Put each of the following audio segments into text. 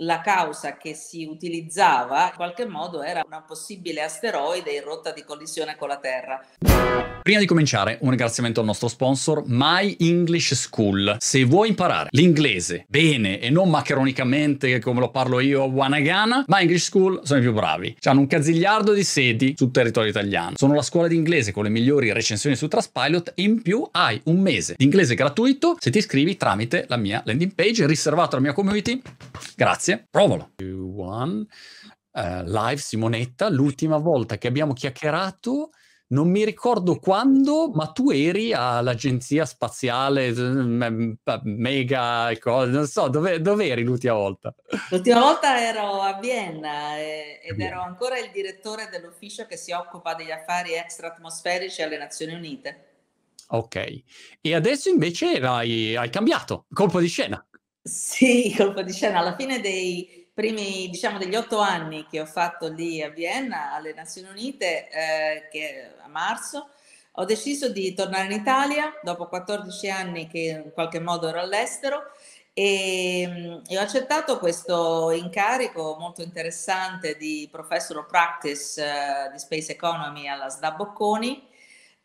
la causa che si utilizzava in qualche modo era un possibile asteroide in rotta di collisione con la Terra. Prima di cominciare, un ringraziamento al nostro sponsor My English School. Se vuoi imparare l'inglese bene e non maccheronicamente come lo parlo io a Wanagana, My English School sono i più bravi. Hanno un cazigliardo di sedi sul territorio italiano. Sono la scuola di inglese con le migliori recensioni su Trustpilot e in più hai un mese di inglese gratuito se ti iscrivi tramite la mia landing page riservato alla mia community. Grazie, provalo. One, uh, live Simonetta, l'ultima volta che abbiamo chiacchierato, non mi ricordo quando, ma tu eri all'agenzia spaziale Mega, non so, dove, dove eri l'ultima volta? L'ultima volta ero a Vienna eh, ed ero ancora il direttore dell'ufficio che si occupa degli affari extra-atmosferici alle Nazioni Unite. Ok, e adesso invece hai, hai cambiato, colpo di scena. Sì, colpo di scena. Alla fine dei primi, diciamo, degli otto anni che ho fatto lì a Vienna, alle Nazioni Unite, eh, che a marzo, ho deciso di tornare in Italia dopo 14 anni che in qualche modo ero all'estero e, mm, e ho accettato questo incarico molto interessante di Professor of Practice uh, di Space Economy alla SDA Bocconi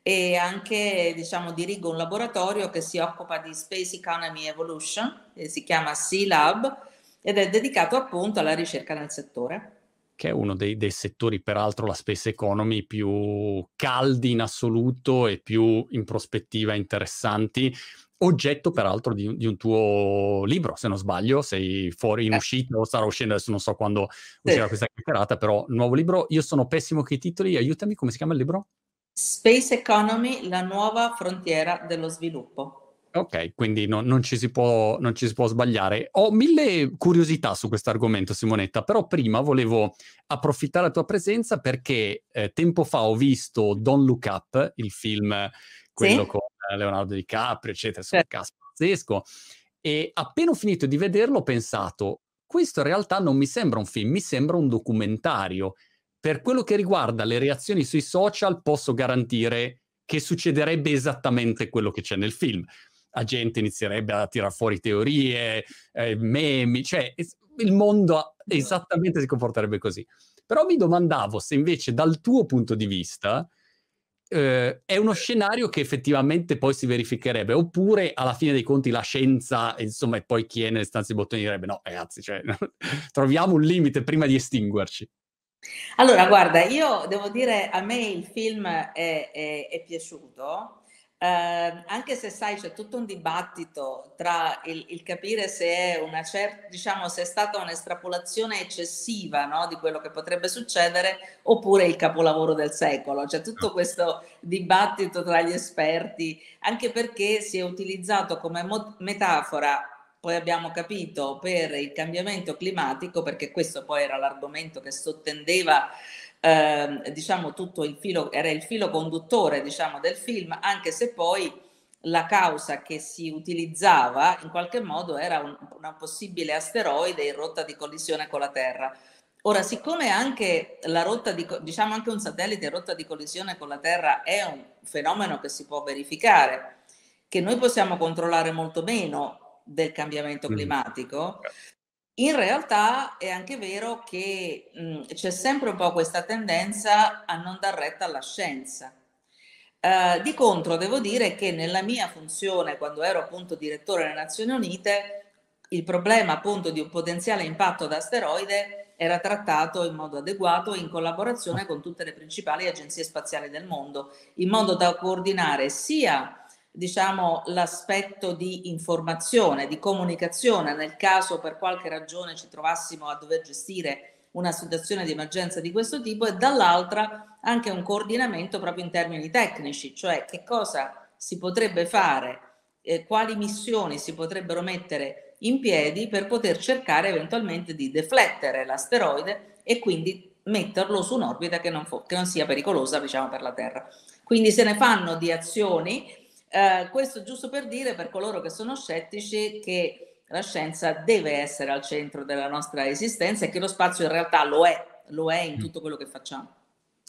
e anche diciamo, dirigo un laboratorio che si occupa di Space Economy Evolution, si chiama C-Lab ed è dedicato appunto alla ricerca nel settore. Che è uno dei, dei, settori, peraltro, la space economy più caldi in assoluto e più in prospettiva interessanti. Oggetto, peraltro, di, di un tuo libro, se non sbaglio, sei fuori in eh. uscita o sarà uscendo, adesso non so quando uscirà sì. questa chiacchierata, però nuovo libro. Io sono pessimo con i titoli, aiutami, come si chiama il libro? Space Economy, la nuova frontiera dello sviluppo. Ok, quindi no, non, ci può, non, ci si può, sbagliare. Ho mille curiosità su questo argomento, Simonetta, però prima volevo approfittare della tua presenza perché eh, tempo fa ho visto Don't Look Up, il film, quello sì? con Leonardo DiCaprio, eccetera, insomma, sì. cazzo pazzesco, e appena ho finito di vederlo ho pensato, questo in realtà non mi sembra un film, mi sembra un documentario per quello che riguarda le reazioni sui social, posso garantire che succederebbe esattamente quello che c'è nel film. La gente inizierebbe a tirar fuori teorie, eh, memi, cioè il mondo esattamente si comporterebbe così. Però mi domandavo se invece dal tuo punto di vista eh, è uno scenario che effettivamente poi si verificherebbe, oppure alla fine dei conti la scienza, insomma, e poi chi è nelle stanze dei bottoni direbbe no, ragazzi, cioè, troviamo un limite prima di estinguerci. Allora, guarda, io devo dire, a me il film è, è, è piaciuto, eh, anche se sai, c'è tutto un dibattito tra il, il capire se è una certa, diciamo, se è stata un'estrapolazione eccessiva no, di quello che potrebbe succedere, oppure il capolavoro del secolo. C'è tutto questo dibattito tra gli esperti, anche perché si è utilizzato come mo- metafora poi abbiamo capito per il cambiamento climatico, perché questo poi era l'argomento che sottendeva eh, diciamo tutto il filo, era il filo conduttore diciamo del film, anche se poi la causa che si utilizzava in qualche modo era un, una possibile asteroide in rotta di collisione con la Terra. Ora, siccome anche la rotta di, diciamo anche un satellite in rotta di collisione con la Terra è un fenomeno che si può verificare, che noi possiamo controllare molto meno, del cambiamento climatico, in realtà è anche vero che mh, c'è sempre un po' questa tendenza a non dar retta alla scienza. Uh, di contro, devo dire che nella mia funzione, quando ero appunto direttore delle Nazioni Unite, il problema appunto di un potenziale impatto da asteroide era trattato in modo adeguato in collaborazione con tutte le principali agenzie spaziali del mondo, in modo da coordinare sia diciamo, l'aspetto di informazione, di comunicazione, nel caso per qualche ragione ci trovassimo a dover gestire una situazione di emergenza di questo tipo e dall'altra anche un coordinamento proprio in termini tecnici, cioè che cosa si potrebbe fare, eh, quali missioni si potrebbero mettere in piedi per poter cercare eventualmente di deflettere l'asteroide e quindi metterlo su un'orbita che non, che non sia pericolosa diciamo, per la Terra. Quindi se ne fanno di azioni eh, questo giusto per dire per coloro che sono scettici che la scienza deve essere al centro della nostra esistenza e che lo spazio in realtà lo è, lo è in mm. tutto quello che facciamo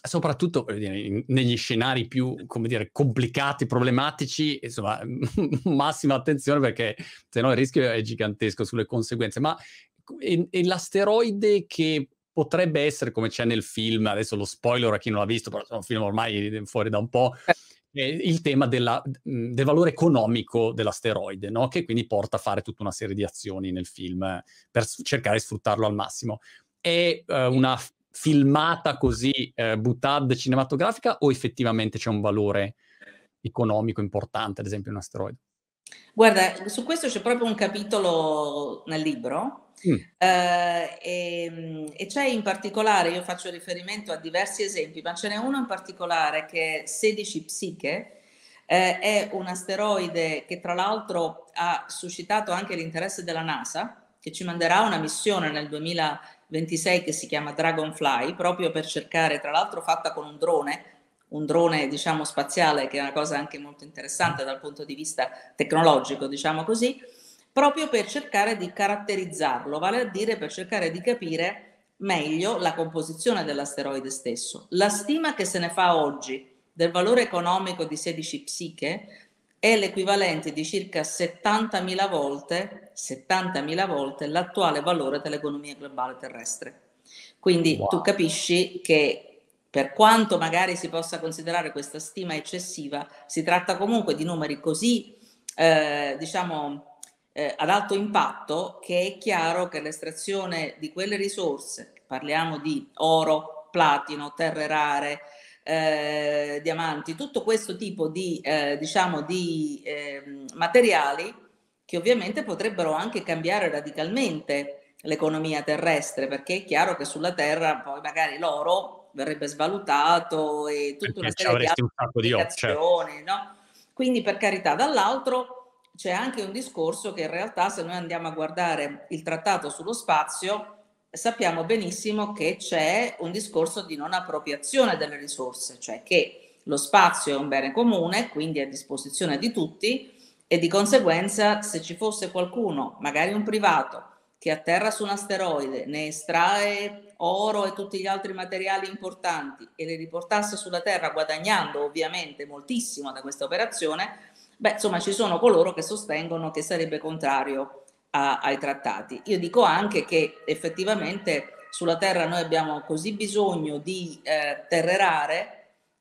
soprattutto dire, negli scenari più come dire, complicati, problematici, insomma, massima attenzione perché se no il rischio è gigantesco sulle conseguenze. Ma e, e l'asteroide che potrebbe essere come c'è nel film, adesso lo spoiler a chi non l'ha visto, però è un film ormai fuori da un po', eh. Il tema della, del valore economico dell'asteroide, no? che quindi porta a fare tutta una serie di azioni nel film per cercare di sfruttarlo al massimo. È uh, una filmata così uh, butad cinematografica o effettivamente c'è un valore economico importante, ad esempio un asteroide? Guarda, su questo c'è proprio un capitolo nel libro Mm. Eh, e, e, c'è in particolare, io faccio riferimento a diversi esempi, ma ce n'è uno in particolare che è 16 Psiche, eh, è un asteroide che tra l'altro ha suscitato anche l'interesse della NASA, che ci manderà una missione nel 2026 che si chiama Dragonfly, proprio per cercare, tra l'altro fatta con un drone, un drone diciamo spaziale, che è una cosa anche molto interessante dal punto di vista tecnologico, diciamo così, proprio per cercare di caratterizzarlo, vale a dire per cercare di capire meglio la composizione dell'asteroide stesso. La stima che se ne fa oggi del valore economico di 16 psiche è l'equivalente di circa 70.000 volte, 70.000 volte l'attuale valore dell'economia globale terrestre. Quindi wow. tu capisci che per quanto magari si possa considerare questa stima eccessiva, si tratta comunque di numeri così, eh, diciamo, eh, ad alto impatto che è chiaro che l'estrazione di quelle risorse, parliamo di oro, platino, terre rare, eh, diamanti, tutto questo tipo di, eh, diciamo, di ehm, materiali che ovviamente potrebbero anche cambiare radicalmente l'economia terrestre, perché è chiaro che sulla Terra poi magari l'oro verrebbe svalutato e tutta perché una serie di altre certo. no? Quindi per carità, dall'altro c'è anche un discorso che in realtà se noi andiamo a guardare il trattato sullo spazio sappiamo benissimo che c'è un discorso di non appropriazione delle risorse, cioè che lo spazio è un bene comune, quindi è a disposizione di tutti e di conseguenza se ci fosse qualcuno, magari un privato, che atterra su un asteroide, ne estrae oro e tutti gli altri materiali importanti e li riportasse sulla Terra guadagnando ovviamente moltissimo da questa operazione, Beh, insomma, ci sono coloro che sostengono che sarebbe contrario a, ai trattati. Io dico anche che effettivamente sulla Terra noi abbiamo così bisogno di eh, terre rare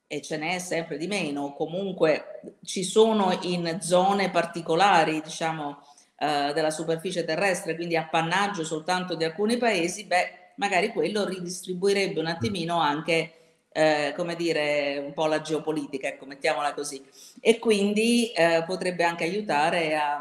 e ce n'è sempre di meno, comunque ci sono in zone particolari, diciamo, eh, della superficie terrestre, quindi appannaggio soltanto di alcuni paesi, beh, magari quello ridistribuirebbe un attimino anche eh, come dire, un po' la geopolitica, ecco, mettiamola così. E quindi eh, potrebbe anche aiutare a,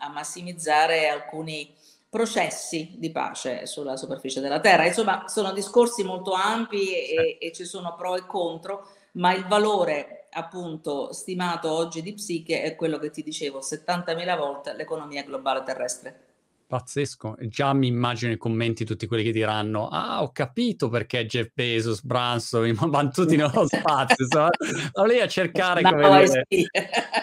a, massimizzare alcuni processi di pace sulla superficie della Terra. Insomma, sono discorsi molto ampi e, e ci sono pro e contro, ma il valore appunto stimato oggi di psiche è quello che ti dicevo, 70.000 volte l'economia globale terrestre. Pazzesco, già mi immagino i commenti tutti quelli che diranno ah ho capito perché Jeff Bezos, Branson vanno tutti nello spazio sono lì a cercare no, come dire, sì.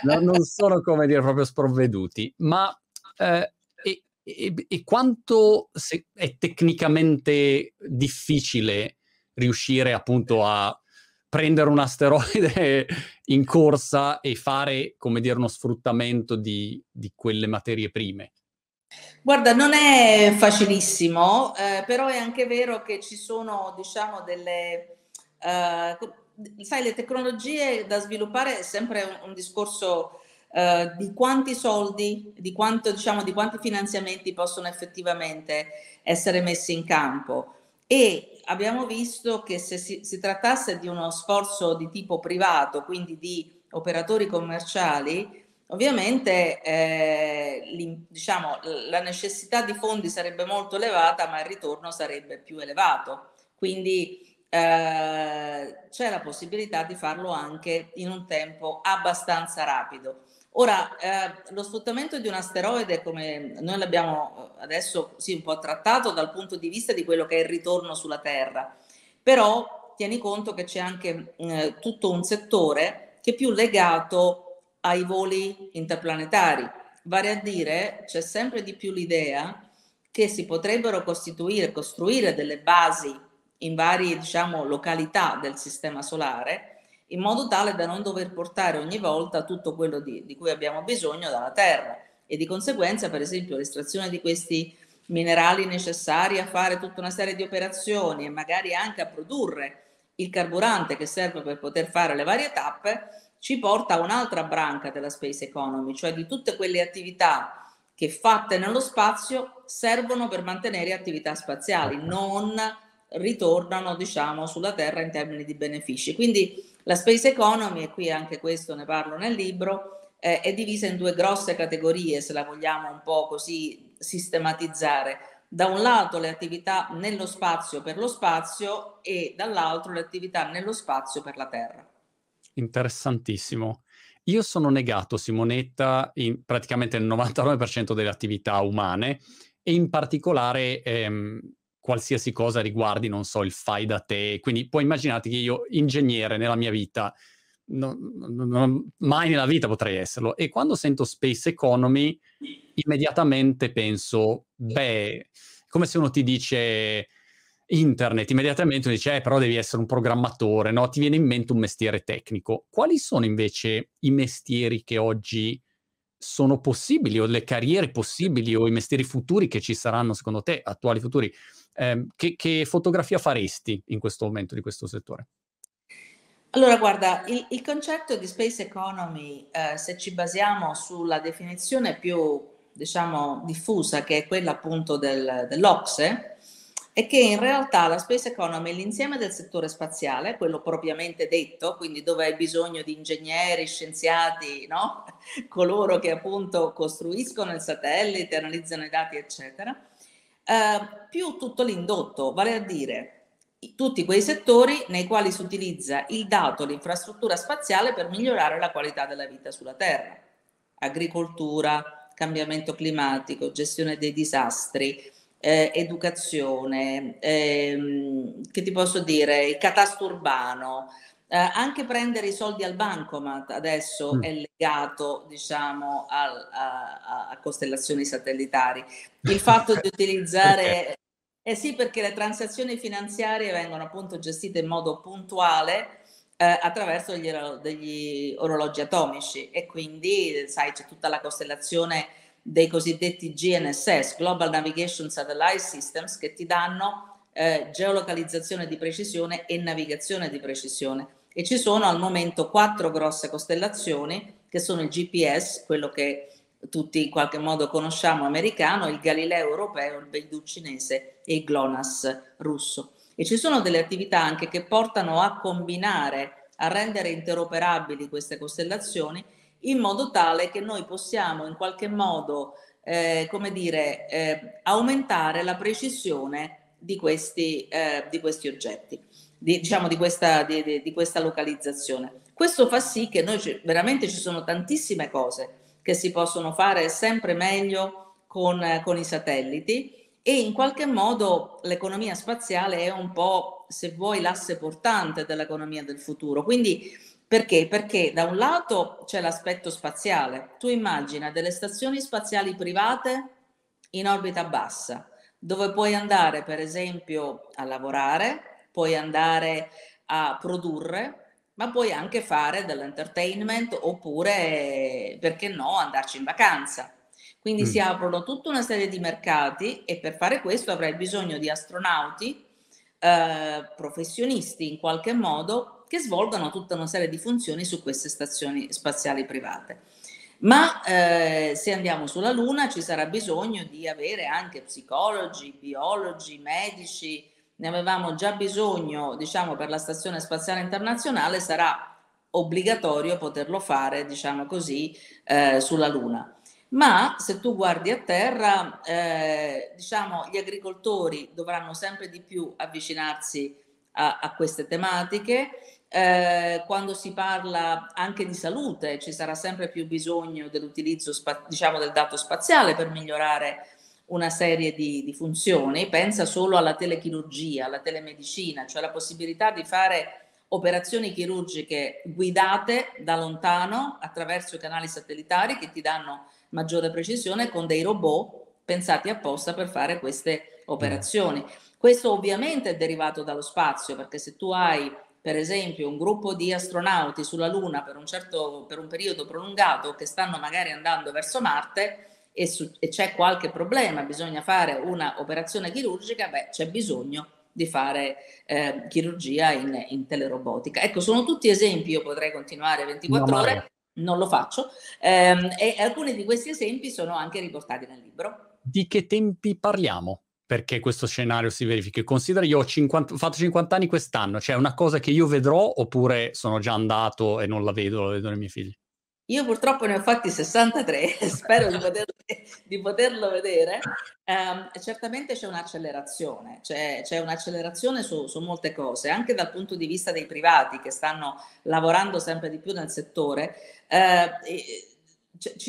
no, non sono come dire proprio sprovveduti. Ma eh, e, e, e, quanto se, è tecnicamente difficile riuscire appunto a prendere un asteroide in corsa e fare come dire uno sfruttamento di, di quelle materie prime Guarda, non è facilissimo, eh, però è anche vero che ci sono, diciamo, delle... Eh, sai, le tecnologie da sviluppare è sempre un, un discorso eh, di quanti soldi, di, quanto, diciamo, di quanti finanziamenti possono effettivamente essere messi in campo. E abbiamo visto che se si, si trattasse di uno sforzo di tipo privato, quindi di operatori commerciali, Ovviamente eh, diciamo, la necessità di fondi sarebbe molto elevata, ma il ritorno sarebbe più elevato. Quindi eh, c'è la possibilità di farlo anche in un tempo abbastanza rapido. Ora, eh, lo sfruttamento di un asteroide, come noi l'abbiamo adesso sì, un po' trattato dal punto di vista di quello che è il ritorno sulla Terra, però tieni conto che c'è anche eh, tutto un settore che è più legato ai voli interplanetari. Vale a dire, c'è sempre di più l'idea che si potrebbero costituire, costruire delle basi in varie diciamo, località del sistema solare in modo tale da non dover portare ogni volta tutto quello di, di cui abbiamo bisogno dalla Terra e di conseguenza, per esempio, l'estrazione di questi minerali necessari a fare tutta una serie di operazioni e magari anche a produrre il carburante che serve per poter fare le varie tappe, ci porta a un'altra branca della space economy, cioè di tutte quelle attività che fatte nello spazio servono per mantenere attività spaziali, non ritornano diciamo sulla Terra in termini di benefici. Quindi la space economy, e qui anche questo ne parlo nel libro, eh, è divisa in due grosse categorie, se la vogliamo un po' così sistematizzare da un lato le attività nello spazio per lo spazio e dall'altro le attività nello spazio per la Terra. Interessantissimo. Io sono negato, Simonetta, in praticamente il 99% delle attività umane e in particolare ehm, qualsiasi cosa riguardi, non so, il fai da te. Quindi puoi immaginarti che io, ingegnere nella mia vita, non, non, mai nella vita potrei esserlo. E quando sento space economy, immediatamente penso, beh, come se uno ti dice internet, immediatamente dice, eh, però devi essere un programmatore, no? Ti viene in mente un mestiere tecnico. Quali sono invece i mestieri che oggi sono possibili o le carriere possibili o i mestieri futuri che ci saranno secondo te, attuali futuri? Eh, che, che fotografia faresti in questo momento di questo settore? Allora, guarda, il, il, concetto di space economy, eh, se ci basiamo sulla definizione più, diciamo, diffusa, che è quella appunto del, dell'Ocse, è che in realtà la space economy è l'insieme del settore spaziale, quello propriamente detto, quindi dove hai bisogno di ingegneri, scienziati, no? coloro che appunto costruiscono il satellite, analizzano i dati, eccetera, eh, più tutto l'indotto, vale a dire tutti quei settori nei quali si utilizza il dato, l'infrastruttura spaziale per migliorare la qualità della vita sulla Terra. Agricoltura, cambiamento climatico, gestione dei disastri, eh, educazione, ehm, che ti posso dire, il catasto urbano, eh, anche prendere i soldi al bancomat adesso mm. è legato, diciamo, al, a, a, costellazioni satellitari. Il fatto di utilizzare eh sì, perché le transazioni finanziarie vengono appunto gestite in modo puntuale eh, attraverso gli, degli orologi atomici e quindi, sai, c'è tutta la costellazione dei cosiddetti GNSS, Global Navigation Satellite Systems, che ti danno eh, geolocalizzazione di precisione e navigazione di precisione. E ci sono al momento quattro grosse costellazioni, che sono il GPS, quello che tutti in qualche modo conosciamo americano, il Galileo europeo, il Beidou cinese e il GLONASS russo. E ci sono delle attività anche che portano a combinare, a rendere interoperabili queste costellazioni in modo tale che noi possiamo in qualche modo, eh, come dire, eh, aumentare la precisione di questi, eh, di questi oggetti, di, diciamo di questa, di, di questa localizzazione. Questo fa sì che noi veramente ci sono tantissime cose che si possono fare sempre meglio con, con i satelliti e in qualche modo l'economia spaziale è un po', se vuoi, l'asse portante dell'economia del futuro. Quindi perché? Perché da un lato c'è l'aspetto spaziale. Tu immagina delle stazioni spaziali private in orbita bassa, dove puoi andare per esempio a lavorare, puoi andare a produrre, ma puoi anche fare dell'entertainment oppure, perché no, andarci in vacanza. Quindi mm. si aprono tutta una serie di mercati e per fare questo avrai bisogno di astronauti, eh, professionisti in qualche modo, che svolgano tutta una serie di funzioni su queste stazioni spaziali private. Ma eh, se andiamo sulla Luna ci sarà bisogno di avere anche psicologi, biologi, medici, ne avevamo già bisogno, diciamo, per la Stazione Spaziale Internazionale, sarà obbligatorio poterlo fare, diciamo così, eh, sulla Luna. Ma se tu guardi a terra, eh, diciamo, gli agricoltori dovranno sempre di più avvicinarsi a, a queste tematiche. Eh, quando si parla anche di salute, ci sarà sempre più bisogno dell'utilizzo, spa- diciamo, del dato spaziale per migliorare una serie di, di, funzioni, pensa solo alla telechirurgia, alla telemedicina, cioè la possibilità di fare operazioni chirurgiche guidate da lontano attraverso i canali satellitari che ti danno maggiore precisione con dei robot pensati apposta per fare queste operazioni. Questo ovviamente è derivato dallo spazio, perché se tu hai per esempio un gruppo di astronauti sulla Luna per un, certo, per un periodo prolungato che stanno magari andando verso Marte, e, su, e c'è qualche problema, bisogna fare una operazione chirurgica, beh, c'è bisogno di fare eh, chirurgia in, in, telerobotica. Ecco, sono tutti esempi, io potrei continuare 24 no, ore, non lo faccio, ehm, e alcuni di questi esempi sono anche riportati nel libro. Di che tempi parliamo? Perché questo scenario si verifichi? Considera, io ho, 50, ho fatto 50 anni quest'anno, cioè è una cosa che io vedrò oppure sono già andato e non la vedo, la vedo nei miei figli? Io purtroppo ne ho fatti 63, spero di, poter, di, poterlo vedere. Um, certamente c'è un'accelerazione, c'è, c'è un'accelerazione su, su, molte cose, anche dal punto di vista dei privati che stanno lavorando sempre di più nel settore. Uh,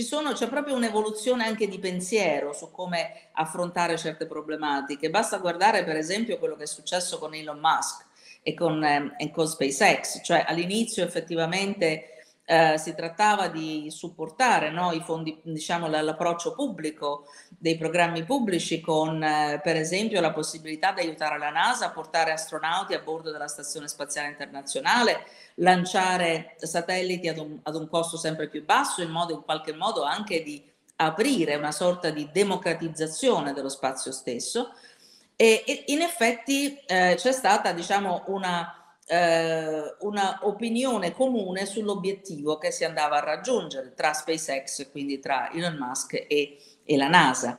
sono, c'è proprio un'evoluzione anche di pensiero su come affrontare certe problematiche. Basta guardare per esempio quello che è successo con Elon Musk e con, eh, e con SpaceX, cioè all'inizio effettivamente eh, si trattava di supportare no, fondi, diciamo, l'approccio pubblico dei programmi pubblici con, eh, per esempio, la possibilità di aiutare la NASA a portare astronauti a bordo della Stazione Spaziale Internazionale, lanciare satelliti ad un, ad un costo sempre più basso, in modo in qualche modo anche di aprire una sorta di democratizzazione dello spazio stesso. E, e in effetti eh, c'è stata, diciamo, una eh, una opinione comune sull'obiettivo che si andava a raggiungere tra SpaceX, quindi tra Elon Musk e, e la NASA.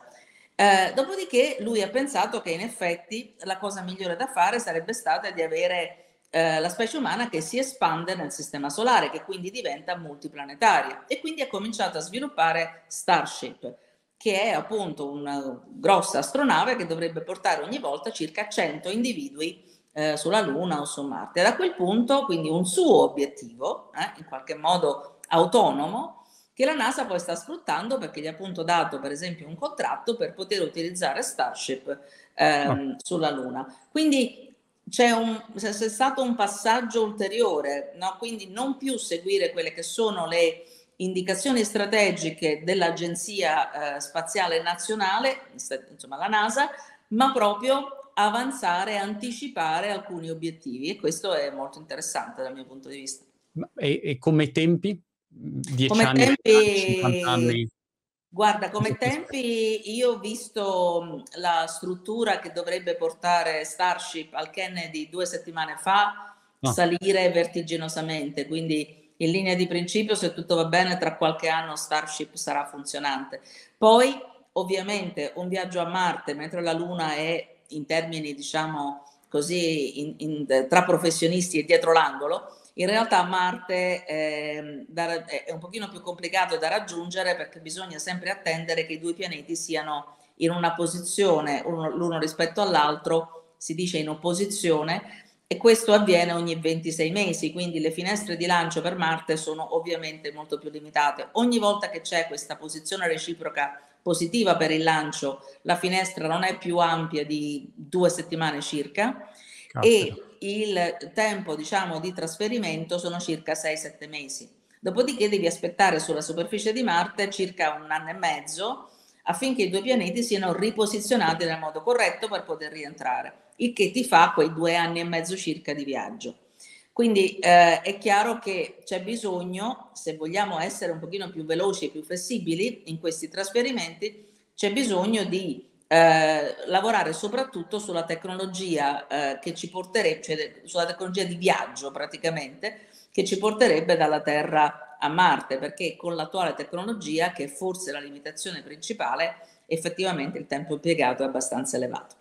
Eh, dopodiché lui ha pensato che in effetti la cosa migliore da fare sarebbe stata di avere eh, la specie umana che si espande nel sistema solare, che quindi diventa multiplanetaria e quindi ha cominciato a sviluppare Starship, che è appunto una grossa astronave che dovrebbe portare ogni volta circa 100 individui eh, sulla Luna o su Marte. Da quel punto, quindi un suo obiettivo, eh, in qualche modo autonomo, che la NASA poi sta sfruttando perché gli ha appunto dato per esempio un contratto per poter utilizzare Starship ehm, oh. sulla Luna. Quindi c'è, un, c'è stato un passaggio ulteriore, no? quindi non più seguire quelle che sono le indicazioni strategiche dell'Agenzia eh, Spaziale Nazionale, insomma la NASA, ma proprio avanzare, anticipare alcuni obiettivi e questo è molto interessante dal mio punto di vista. E, e come tempi? 10 come anni, tempi, 50 anni? Guarda, come tempi io ho visto la struttura che dovrebbe portare Starship al Kennedy due settimane fa no. salire vertiginosamente, quindi in linea di principio se tutto va bene tra qualche anno Starship sarà funzionante. Poi ovviamente un viaggio a Marte mentre la Luna è in termini diciamo così in, in, tra professionisti e dietro l'angolo, in realtà Marte eh, è un pochino più complicato da raggiungere perché bisogna sempre attendere che i due pianeti siano in una posizione uno, l'uno rispetto all'altro, si dice in opposizione, e questo avviene ogni 26 mesi, quindi le finestre di lancio per Marte sono ovviamente molto più limitate. Ogni volta che c'è questa posizione reciproca positiva per il lancio, la finestra non è più ampia di due settimane circa Caspita. e il tempo diciamo di trasferimento sono circa 6-7 mesi. Dopodiché devi aspettare sulla superficie di Marte circa un anno e mezzo affinché i due pianeti siano riposizionati nel modo corretto per poter rientrare, il che ti fa quei due anni e mezzo circa di viaggio. Quindi eh, è chiaro che c'è bisogno, se vogliamo essere un pochino più veloci e più flessibili in questi trasferimenti, c'è bisogno di eh, lavorare soprattutto sulla tecnologia eh, che ci porterebbe, cioè sulla tecnologia di viaggio praticamente, che ci porterebbe dalla Terra a Marte, perché con l'attuale tecnologia, che è forse la limitazione principale, effettivamente il tempo impiegato è abbastanza elevato.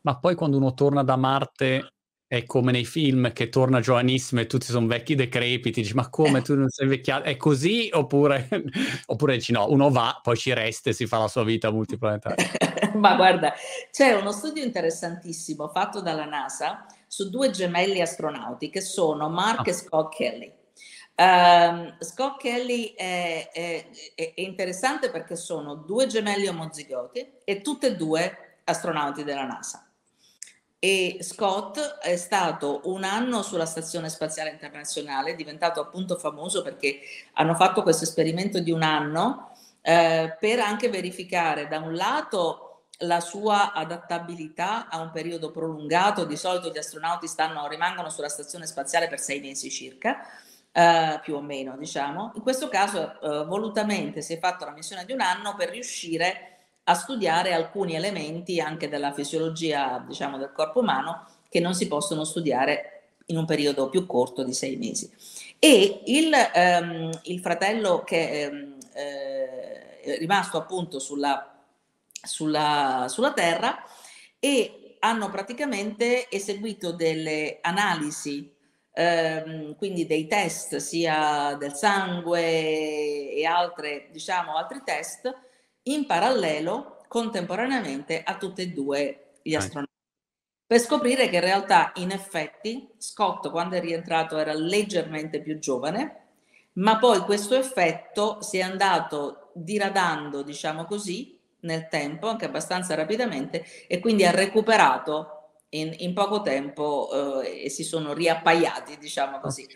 Ma poi quando uno torna da Marte è come nei film che torna giovanissimo e tutti sono vecchi decrepiti, dici ma come tu non sei vecchiato? È così oppure, oppure dici no, uno va, poi ci resta e si fa la sua vita multiplanetaria? ma guarda, c'è uno studio interessantissimo fatto dalla NASA su due gemelli astronauti che sono Mark ah. e Scott Kelly. Um, Scott Kelly è, è, è interessante perché sono due gemelli omozigoti e tutte e due astronauti della NASA e Scott è stato un anno sulla Stazione Spaziale Internazionale, è diventato appunto famoso perché hanno fatto questo esperimento di un anno eh, per anche verificare da un lato la sua adattabilità a un periodo prolungato, di solito gli astronauti stanno, rimangono sulla Stazione Spaziale per sei mesi circa, Uh, più o meno, diciamo. In questo caso, uh, volutamente si è fatta una missione di un anno per riuscire a studiare alcuni elementi anche della fisiologia, diciamo, del corpo umano che non si possono studiare in un periodo più corto di sei mesi. E il, um, il fratello che um, eh, è rimasto appunto sulla, sulla, sulla Terra e hanno praticamente eseguito delle analisi ehm, quindi dei test sia del sangue e altre, diciamo, altri test in parallelo contemporaneamente a tutti e due gli astronauti. Per scoprire che in realtà, in effetti, Scott quando è rientrato era leggermente più giovane, ma poi questo effetto si è andato diradando, diciamo così, nel tempo, anche abbastanza rapidamente, e quindi ha recuperato in, in poco tempo eh, e si sono riappaiati, diciamo così.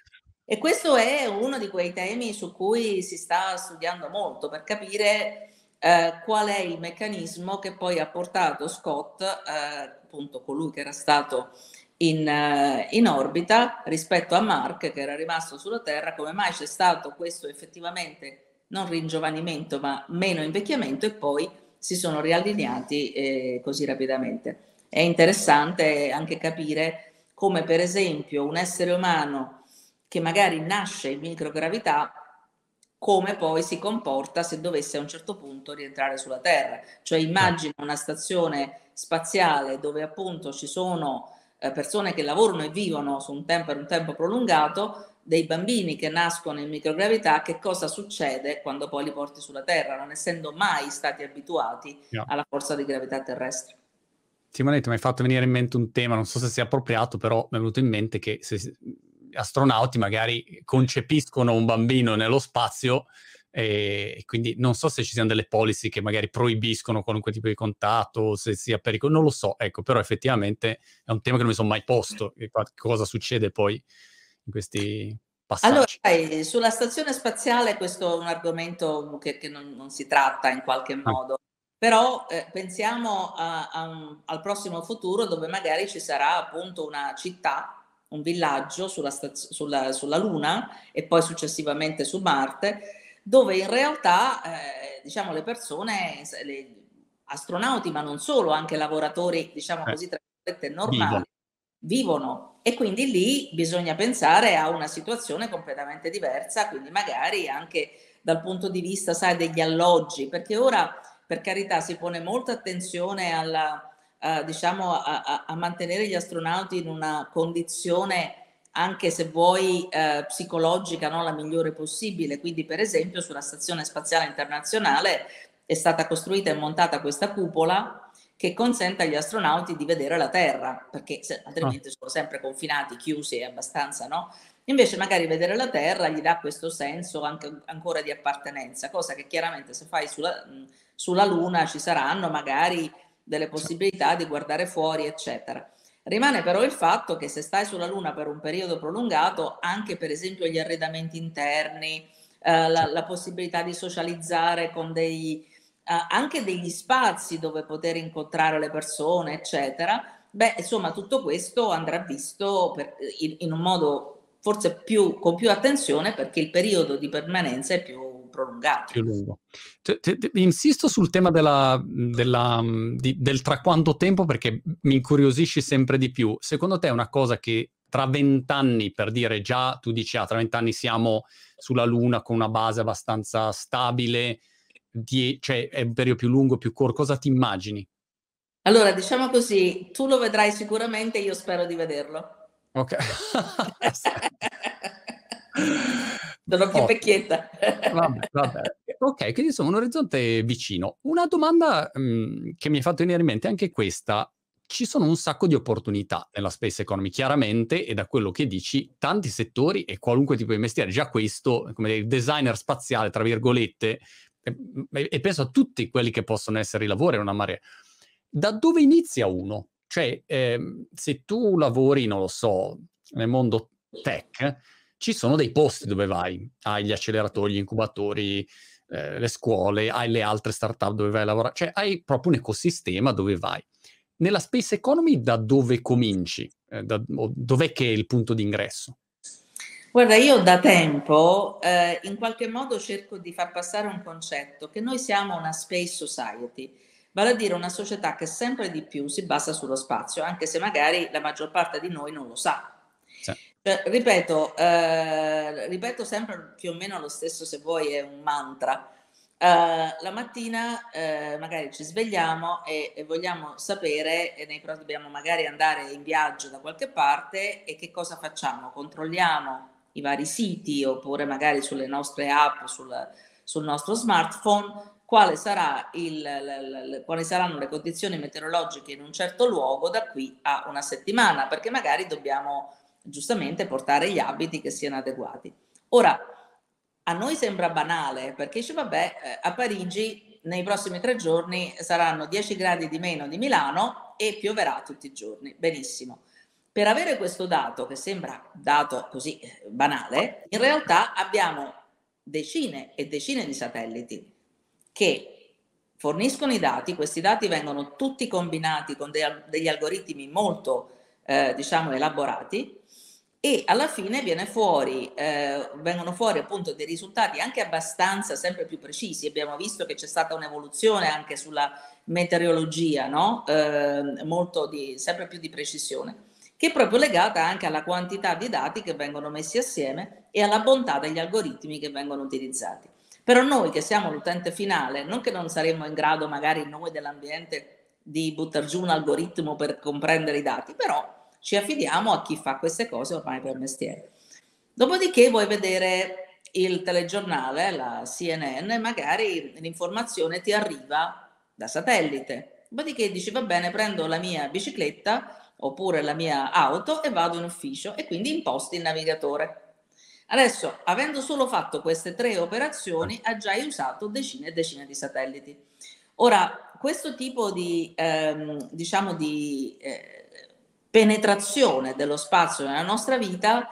E questo è uno di quei temi su cui si sta studiando molto per capire eh, qual è il meccanismo che poi ha portato Scott, eh, appunto colui che era stato in, uh, in, orbita rispetto a Mark che era rimasto sulla Terra, come mai c'è stato questo effettivamente non ringiovanimento ma meno invecchiamento e poi si sono riallineati eh, così rapidamente? È interessante anche capire come per esempio un essere umano che magari nasce in microgravità come poi si comporta se dovesse a un certo punto rientrare sulla Terra. Cioè immagina una stazione spaziale dove appunto ci sono eh, persone che lavorano e vivono su un tempo per un tempo prolungato, dei bambini che nascono in microgravità, che cosa succede quando poi li porti sulla Terra, non essendo mai stati abituati yeah. alla forza di gravità terrestre. Simonetta, mi hai fatto venire in mente un tema, non so se sia appropriato, però mi è venuto in mente che se astronauti magari concepiscono un bambino nello spazio e quindi non so se ci siano delle policy che magari proibiscono qualunque tipo di contatto, se sia pericoloso, non lo so, ecco, però effettivamente è un tema che non mi sono mai posto, cosa succede poi in questi passaggi. Allora, sulla stazione spaziale questo è un argomento che, che non, non, si tratta in qualche ah. modo. Ah però eh, pensiamo a, a un, al prossimo futuro dove magari ci sarà appunto una città, un villaggio sulla, sulla, sulla Luna e poi successivamente su Marte, dove in realtà eh, diciamo le persone, le astronauti, ma non solo, anche lavoratori, diciamo eh. così, tra virgolette, normali, vivono e quindi lì bisogna pensare a una situazione completamente diversa, quindi magari anche dal punto di vista, sai, degli alloggi, perché ora per carità si pone molta attenzione alla, uh, diciamo a, a, mantenere gli astronauti in una condizione anche se vuoi uh, psicologica no, la migliore possibile. Quindi per esempio sulla Stazione Spaziale Internazionale è stata costruita e montata questa cupola che consente agli astronauti di vedere la Terra, perché se, altrimenti ah. sono sempre confinati, chiusi e abbastanza, no? Invece magari vedere la Terra gli dà questo senso anche ancora di appartenenza, cosa che chiaramente se fai sulla, sulla Luna ci saranno magari delle possibilità di guardare fuori, eccetera. Rimane però il fatto che se stai sulla Luna per un periodo prolungato, anche per esempio gli arredamenti interni, eh, la, la, possibilità di socializzare con dei, eh, anche degli spazi dove poter incontrare le persone, eccetera, beh, insomma, tutto questo andrà visto per, in, in, un modo forse più, con più attenzione perché il periodo di permanenza è più prolungato. Più lungo. Te, te, te, insisto sul tema della, della, di, del tra quanto tempo perché mi incuriosisci sempre di più. Secondo te è una cosa che tra vent'anni, per dire già, tu dici, ah, tra vent'anni siamo sulla Luna con una base abbastanza stabile, die- cioè è un periodo più lungo, più corto, cosa ti immagini? Allora, diciamo così, tu lo vedrai sicuramente, io spero di vederlo. Ok. Sono più oh. vecchietta. vabbè, vabbè. Ok, quindi insomma un orizzonte vicino. Una domanda mh, che mi ha fatto venire in mente anche questa. Ci sono un sacco di opportunità nella space economy, chiaramente, e da quello che dici, tanti settori e qualunque tipo di mestiere. Già questo, come dire, designer spaziale, tra virgolette, e, e penso a tutti quelli che possono essere i lavori, una marea. Da dove inizia uno? Cioè, eh, se tu lavori, non lo so, nel mondo tech, ci sono dei posti dove vai, hai gli acceleratori, gli incubatori, eh, le scuole, hai le altre startup dove vai a lavorare, cioè hai proprio un ecosistema dove vai. Nella space economy da dove cominci? Eh, da, dov'è che è il punto d'ingresso? Guarda, io da tempo eh, in qualche modo cerco di far passare un concetto che noi siamo una space society, vale a dire una società che sempre di più si basa sullo spazio, anche se magari la maggior parte di noi non lo sa. Ripeto, eh, ripeto sempre più o meno lo stesso, se vuoi, è un mantra. Uh, la mattina uh, magari ci svegliamo e, e vogliamo sapere, e nei, dobbiamo magari andare in viaggio da qualche parte e che cosa facciamo? Controlliamo i vari siti oppure magari sulle nostre app, sul, sul nostro smartphone, sarà il, l, l, quali saranno le condizioni meteorologiche in un certo luogo da qui a una settimana, perché magari dobbiamo giustamente portare gli abiti che siano adeguati. Ora, a noi sembra banale perché dice vabbè, eh, a Parigi nei prossimi tre giorni saranno 10 gradi di meno di Milano e pioverà tutti i giorni. Benissimo. Per avere questo dato, che sembra dato così eh, banale, in realtà abbiamo decine e decine di satelliti che forniscono i dati, questi dati vengono tutti combinati con de- degli algoritmi molto, eh, diciamo, elaborati e alla fine fuori, eh, vengono fuori appunto dei risultati anche abbastanza sempre più precisi. Abbiamo visto che c'è stata un'evoluzione anche sulla meteorologia, no? eh, molto di, sempre più di precisione che è proprio legata anche alla quantità di dati che vengono messi assieme e alla bontà degli algoritmi che vengono utilizzati. Però noi che siamo l'utente finale, non che non saremmo in grado magari noi dell'ambiente di buttare giù un algoritmo per comprendere i dati, però ci affidiamo a chi fa queste cose ormai per mestiere. Dopodiché vuoi vedere il telegiornale, la CNN, magari l'informazione ti arriva da satellite. Dopodiché dici va bene, prendo la mia bicicletta, oppure la mia auto e vado in ufficio e quindi imposti il navigatore. Adesso, avendo solo fatto queste tre operazioni, ha già usato decine e decine di satelliti. Ora, questo tipo di, ehm, diciamo, di eh, penetrazione dello spazio nella nostra vita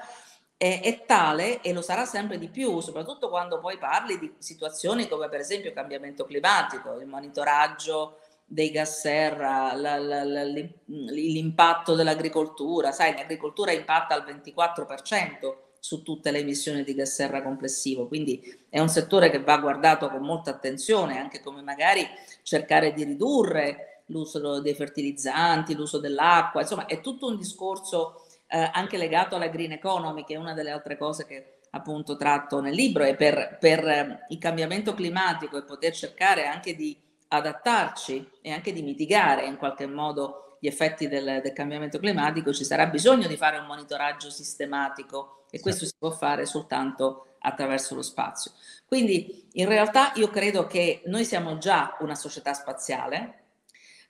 è, è, tale e lo sarà sempre di più, soprattutto quando poi parli di situazioni come per esempio il cambiamento climatico, il monitoraggio dei gas serra, la, la, la, l'impatto dell'agricoltura, sai, l'agricoltura impatta al 24% su tutte le emissioni di gas serra complessivo, quindi è un settore che va guardato con molta attenzione, anche come magari cercare di ridurre l'uso dei fertilizzanti, l'uso dell'acqua, insomma è tutto un discorso eh, anche legato alla green economy, che è una delle altre cose che appunto tratto nel libro. E per, per eh, il cambiamento climatico e poter cercare anche di adattarci e anche di mitigare in qualche modo gli effetti del, del, cambiamento climatico, ci sarà bisogno di fare un monitoraggio sistematico. E questo si può fare soltanto attraverso lo spazio. Quindi in realtà io credo che noi siamo già una società spaziale,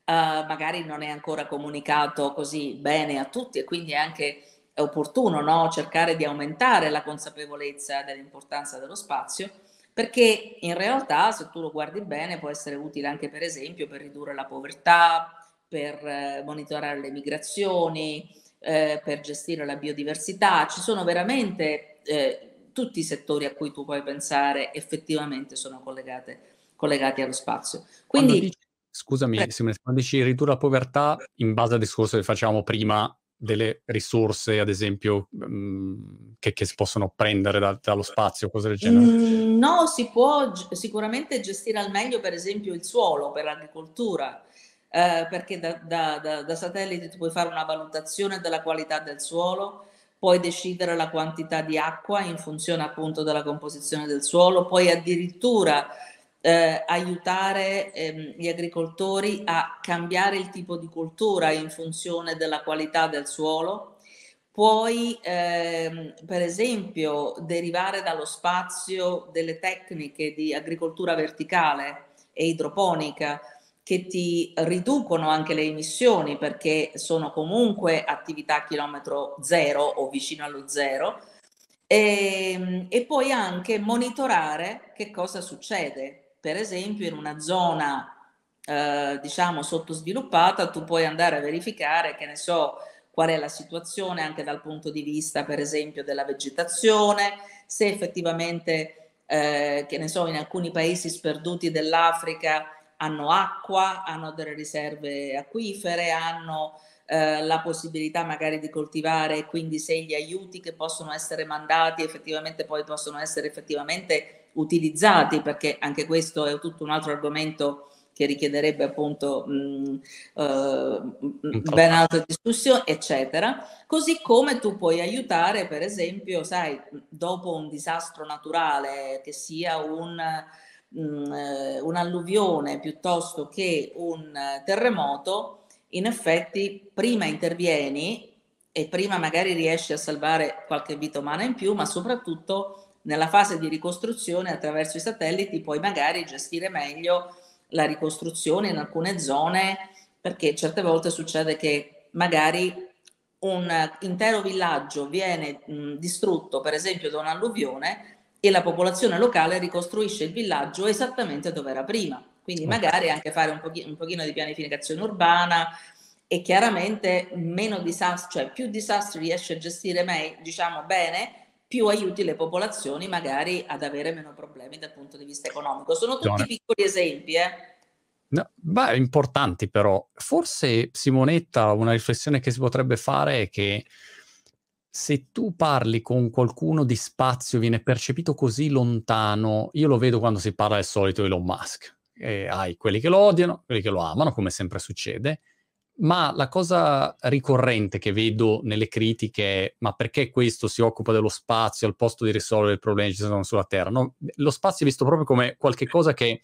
uh, magari non è ancora comunicato così bene a tutti e quindi è anche opportuno no? cercare di aumentare la consapevolezza dell'importanza dello spazio perché in realtà se tu lo guardi bene può essere utile anche per esempio per ridurre la povertà, per eh, monitorare le migrazioni, eh, per gestire la biodiversità. Ci sono veramente eh, tutti i settori a cui tu puoi pensare effettivamente sono collegate, collegati allo spazio. Quindi, dici, scusami, Simone, quando dici ridurre la povertà, in base al discorso che facciamo prima, delle risorse, ad esempio, mh, mm, che, che, si possono prendere da, dallo spazio, cose del genere? Mm, no, si può g- sicuramente gestire al meglio, per esempio, il suolo per l'agricoltura, eh, perché da, da, da, da satellite tu puoi fare una valutazione della qualità del suolo, puoi decidere la quantità di acqua in funzione appunto della composizione del suolo, puoi addirittura eh, aiutare ehm, gli agricoltori a cambiare il tipo di cultura in funzione della qualità del suolo. Puoi, ehm, per esempio, derivare dallo spazio delle tecniche di agricoltura verticale e idroponica che ti riducono anche le emissioni perché sono comunque attività a chilometro zero o vicino allo zero e, ehm, e poi anche monitorare che cosa succede per esempio in una zona eh, diciamo sottosviluppata tu puoi andare a verificare che ne so qual è la situazione anche dal punto di vista per esempio della vegetazione se effettivamente eh, che ne so in alcuni paesi sperduti dell'Africa hanno acqua, hanno delle riserve acquifere, hanno eh, la possibilità magari di coltivare, quindi se gli aiuti che possono essere mandati effettivamente poi possono essere effettivamente utilizzati, perché anche questo è tutto un altro argomento che richiederebbe appunto mh, uh, ben altre discussioni, eccetera. Così come tu puoi aiutare, per esempio, sai, dopo un disastro naturale, che sia un, mh, un'alluvione piuttosto che un terremoto, in effetti prima intervieni e prima magari riesci a salvare qualche vita umana in più, ma soprattutto nella fase di ricostruzione attraverso i satelliti puoi magari gestire meglio la ricostruzione in alcune zone, perché certe volte succede che magari un intero villaggio viene mh, distrutto, per esempio, da un'alluvione e la popolazione locale ricostruisce il villaggio esattamente dove era prima. Quindi magari anche fare un, pochi, un pochino di pianificazione urbana e chiaramente meno disastri, cioè più disastri riesce a gestire me, diciamo bene, più aiuti le popolazioni magari ad avere meno problemi dal punto di vista economico. Sono tutti piccoli esempi, eh? No, beh, importanti però. Forse, Simonetta, una riflessione che si potrebbe fare è che se tu parli con qualcuno di spazio viene percepito così lontano, io lo vedo quando si parla del solito Elon Musk. E hai quelli che lo odiano, quelli che lo amano, come sempre succede, ma la cosa ricorrente che vedo nelle critiche è ma perché questo si occupa dello spazio al posto di risolvere i problemi che ci sono sulla Terra? No? Lo spazio è visto proprio come qualcosa che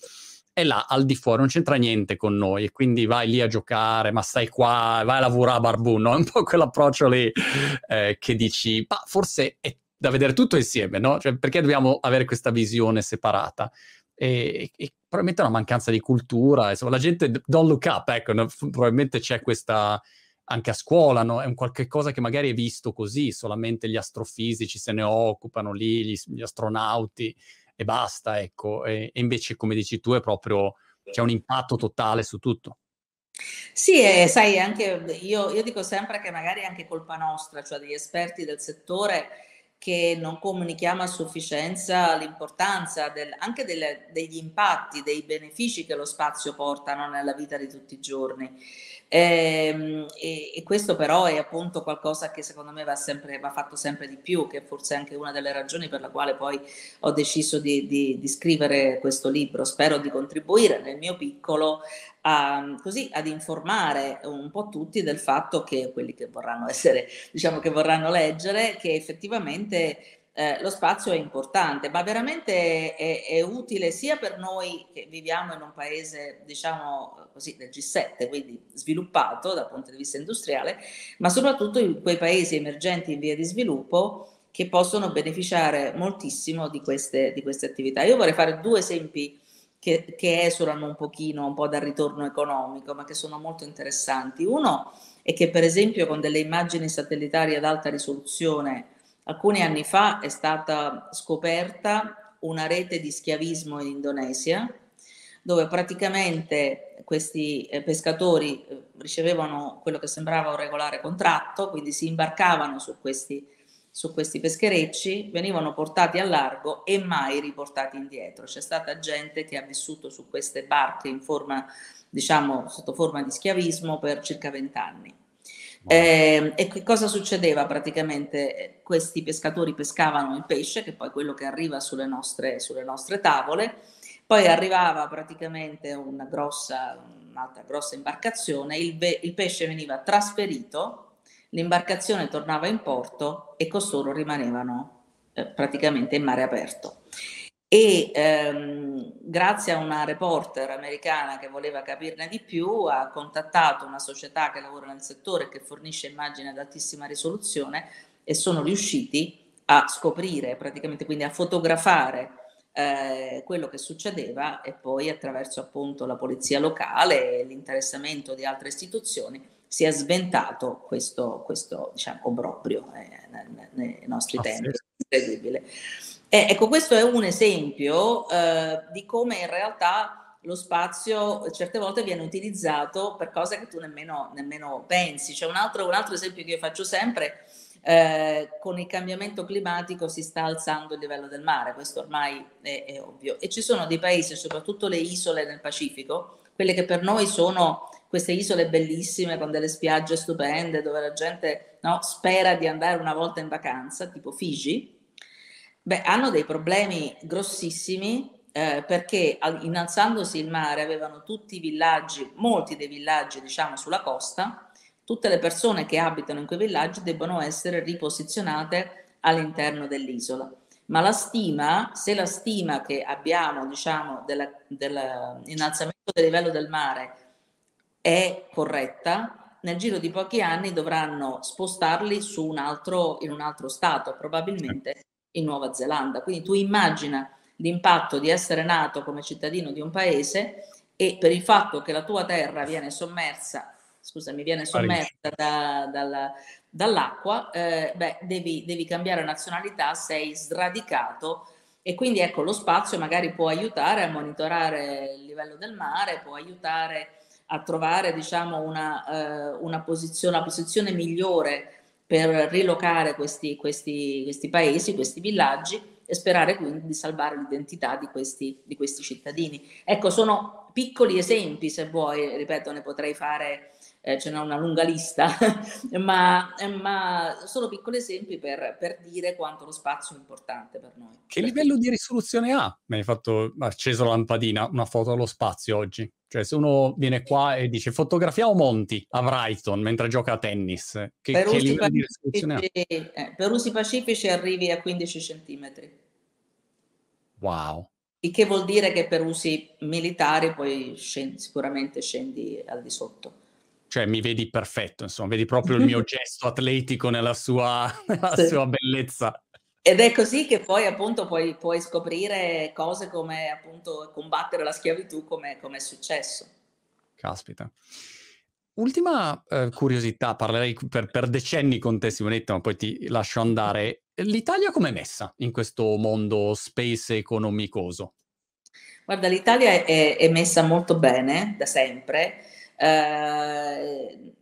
è là al di fuori, non c'entra niente con noi e quindi vai lì a giocare, ma stai qua, vai a lavorare a Barbun, no? È un po' quell'approccio lì eh, che dici, ma forse è da vedere tutto insieme, no? Cioè, perché dobbiamo avere questa visione separata? E, e, probabilmente è una mancanza di cultura, insomma, la gente don't look up, ecco, no? probabilmente c'è questa anche a scuola, no? è un qualche cosa che magari è visto così, solamente gli astrofisici se ne occupano lì, gli, gli astronauti e basta, ecco, e, e, invece come dici tu è proprio, c'è un impatto totale su tutto. Sì, e sai, anche io, io dico sempre che magari è anche colpa nostra, cioè degli esperti del settore, che non comunichiamo a sufficienza l'importanza del, anche delle, degli impatti, dei benefici che lo spazio portano nella vita di tutti i giorni. Ehm, e, e, questo però è appunto qualcosa che secondo me va, sempre, va fatto sempre di più, che forse è anche una delle ragioni per la quale poi ho deciso di, di, di scrivere questo libro. Spero di contribuire nel mio piccolo a, così, ad informare un po' tutti del fatto che quelli che vorranno essere, diciamo che vorranno leggere, che effettivamente eh, lo spazio è importante, ma veramente è, è, utile sia per noi che viviamo in un paese, diciamo così, del G7, quindi sviluppato dal punto di vista industriale, ma soprattutto in quei paesi emergenti in via di sviluppo che possono beneficiare moltissimo di queste, di queste attività. Io vorrei fare due esempi che, che esulano un pochino un po' dal ritorno economico, ma che sono molto interessanti. Uno è che per esempio con delle immagini satellitari ad alta risoluzione alcuni anni fa è stata scoperta una rete di schiavismo in Indonesia dove praticamente questi eh, pescatori eh, ricevevano quello che sembrava un regolare contratto, quindi si imbarcavano su questi su questi pescherecci venivano portati a largo e mai riportati indietro. C'è stata gente che ha vissuto su queste barche in forma, diciamo, sotto forma di schiavismo per circa vent'anni. Eh, e che cosa succedeva praticamente? Questi pescatori pescavano il pesce, che è poi quello che arriva sulle nostre, sulle nostre tavole, poi arrivava praticamente una grossa, un'altra grossa imbarcazione, il, il pesce veniva trasferito l'imbarcazione tornava in porto e costoro rimanevano eh, praticamente in mare aperto. E ehm, grazie a una reporter americana che voleva capirne di più, ha contattato una società che lavora nel settore e che fornisce immagini ad altissima risoluzione e sono riusciti a scoprire, praticamente quindi a fotografare eh, quello che succedeva e poi attraverso appunto la polizia locale e l'interessamento di altre istituzioni si è sventato questo, questo diciamo, obbrobrio eh, nei, nostri ah, tempi. Incredibile. Eh, ecco, questo è un esempio eh, di come in realtà lo spazio certe volte viene utilizzato per cose che tu nemmeno, nemmeno pensi. C'è un altro, un altro esempio che io faccio sempre, eh, con il cambiamento climatico si sta alzando il livello del mare, questo ormai è, è, ovvio. E ci sono dei paesi, soprattutto le isole nel Pacifico, quelle che per noi sono queste isole bellissime con delle spiagge stupende dove la gente no, spera di andare una volta in vacanza, tipo Figi, beh, hanno dei problemi grossissimi eh, perché innalzandosi il mare avevano tutti i villaggi, molti dei villaggi diciamo sulla costa, tutte le persone che abitano in quei villaggi debbono essere riposizionate all'interno dell'isola. Ma la stima, se la stima che abbiamo, diciamo, dell'innalzamento del livello del mare è corretta, nel giro di pochi anni dovranno spostarli su un altro, in un altro stato, probabilmente in Nuova Zelanda. Quindi tu immagina l'impatto di essere nato come cittadino di un paese e per il fatto che la tua terra viene sommersa, scusami, viene sommersa da, dalla, dall'acqua, eh, beh, devi, devi cambiare nazionalità, sei sradicato e quindi ecco lo spazio magari può aiutare a monitorare il livello del mare, può aiutare a trovare diciamo una, eh, una, posizione, una posizione migliore per rilocare questi, questi, questi paesi, questi villaggi e sperare quindi di salvare l'identità di questi, di questi cittadini. Ecco, sono piccoli esempi, se vuoi, ripeto, ne potrei fare eh, ce n'è una lunga lista, ma, ma, sono piccoli esempi per, per, dire quanto lo spazio è importante per noi. Che Perché... livello di risoluzione ha? Mi hai fatto acceso la lampadina, una foto allo spazio oggi. Cioè, se uno viene qua e dice fotografiamo Monti a Brighton mentre gioca a tennis, che, per che livello di risoluzione ha? Eh, per usi pacifici arrivi a 15 centimetri. Wow. Il che vuol dire che per usi militari poi scendi, sicuramente scendi al di sotto cioè mi vedi perfetto, insomma, vedi proprio il mio gesto atletico nella sua, nella sì. sua bellezza. Ed è così che poi appunto puoi, puoi scoprire cose come appunto combattere la schiavitù come, come è successo. Caspita. Ultima eh, curiosità, parlerei per, per, decenni con te Simonetta, ma poi ti lascio andare. L'Italia com'è messa in questo mondo space economicoso? Guarda, l'Italia è, è messa molto bene da sempre. Eh,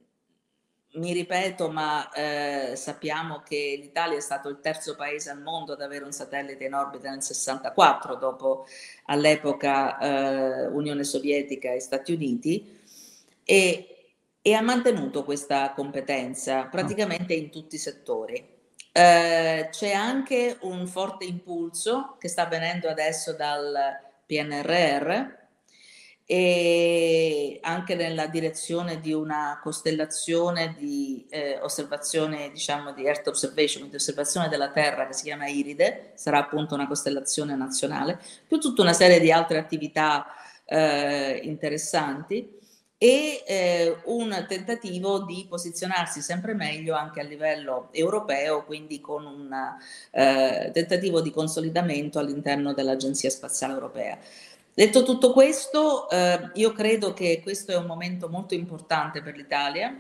mi ripeto, ma eh, sappiamo che l'Italia è stato il terzo paese al mondo ad avere un satellite in orbita nel 64, dopo all'epoca eh, Unione Sovietica e Stati Uniti, e, e, ha mantenuto questa competenza praticamente in tutti i settori. Eh, c'è anche un forte impulso che sta avvenendo adesso dal PNRR, e anche nella direzione di una costellazione di eh, osservazione, diciamo di Earth Observation, di osservazione della Terra che si chiama Iride, sarà appunto una costellazione nazionale, più tutta una serie di altre attività eh, interessanti e eh, un tentativo di posizionarsi sempre meglio anche a livello europeo, quindi con un eh, tentativo di consolidamento all'interno dell'Agenzia Spaziale Europea. Detto tutto questo, eh, io credo che questo è un momento molto importante per l'Italia.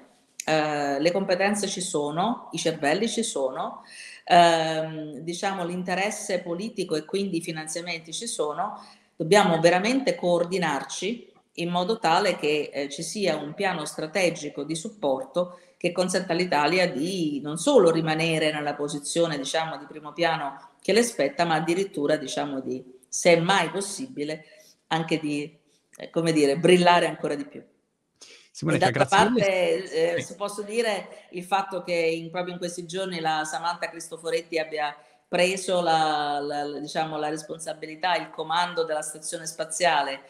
Eh, le competenze ci sono, i cervelli ci sono, ehm, diciamo l'interesse politico e quindi i finanziamenti ci sono. Dobbiamo veramente coordinarci in modo tale che eh, ci sia un piano strategico di supporto che consenta all'Italia di non solo rimanere nella posizione diciamo di primo piano che le spetta, ma addirittura diciamo di, se è mai possibile, anche di, eh, come dire, brillare ancora di più. Simonetta, e d'altra parte, eh, sì. posso dire il fatto che in, proprio in questi giorni la Samantha Cristoforetti abbia preso la, la, diciamo, la responsabilità, il comando della stazione spaziale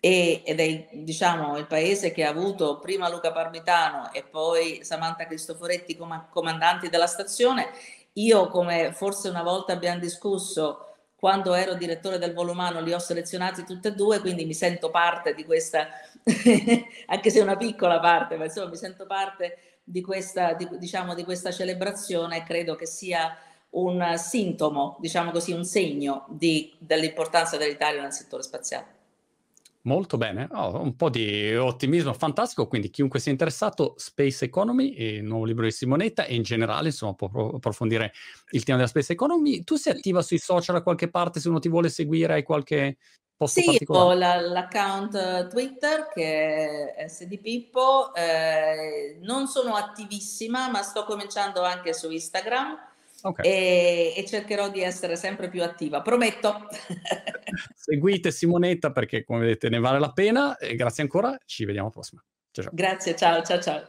e, ed è diciamo, il paese che ha avuto prima Luca Parmitano e poi Samantha Cristoforetti come comandanti della stazione. Io, come forse una volta abbiamo discusso, quando ero direttore del Volumano li ho selezionati tutti e due, quindi mi sento parte di questa, anche se è una piccola parte, ma insomma mi sento parte di questa, di, diciamo, di questa celebrazione e credo che sia un sintomo, diciamo così, un segno di, dell'importanza dell'Italia nel settore spaziale. Molto bene, oh, un po' di ottimismo fantastico, quindi chiunque sia interessato, Space Economy, il nuovo libro di Simonetta e in generale insomma può approfondire il tema della Space Economy. Tu sei attiva sui social da qualche parte se uno ti vuole seguire, hai qualche posto sì, particolare? ho la, l'account Twitter che è SD Pippo, eh, non sono attivissima ma sto cominciando anche su Instagram okay. e, e, cercherò di essere sempre più attiva, prometto. Seguite Simonetta perché come vedete ne vale la pena e grazie ancora, ci vediamo alla prossima. Ciao, ciao. Grazie, ciao ciao ciao.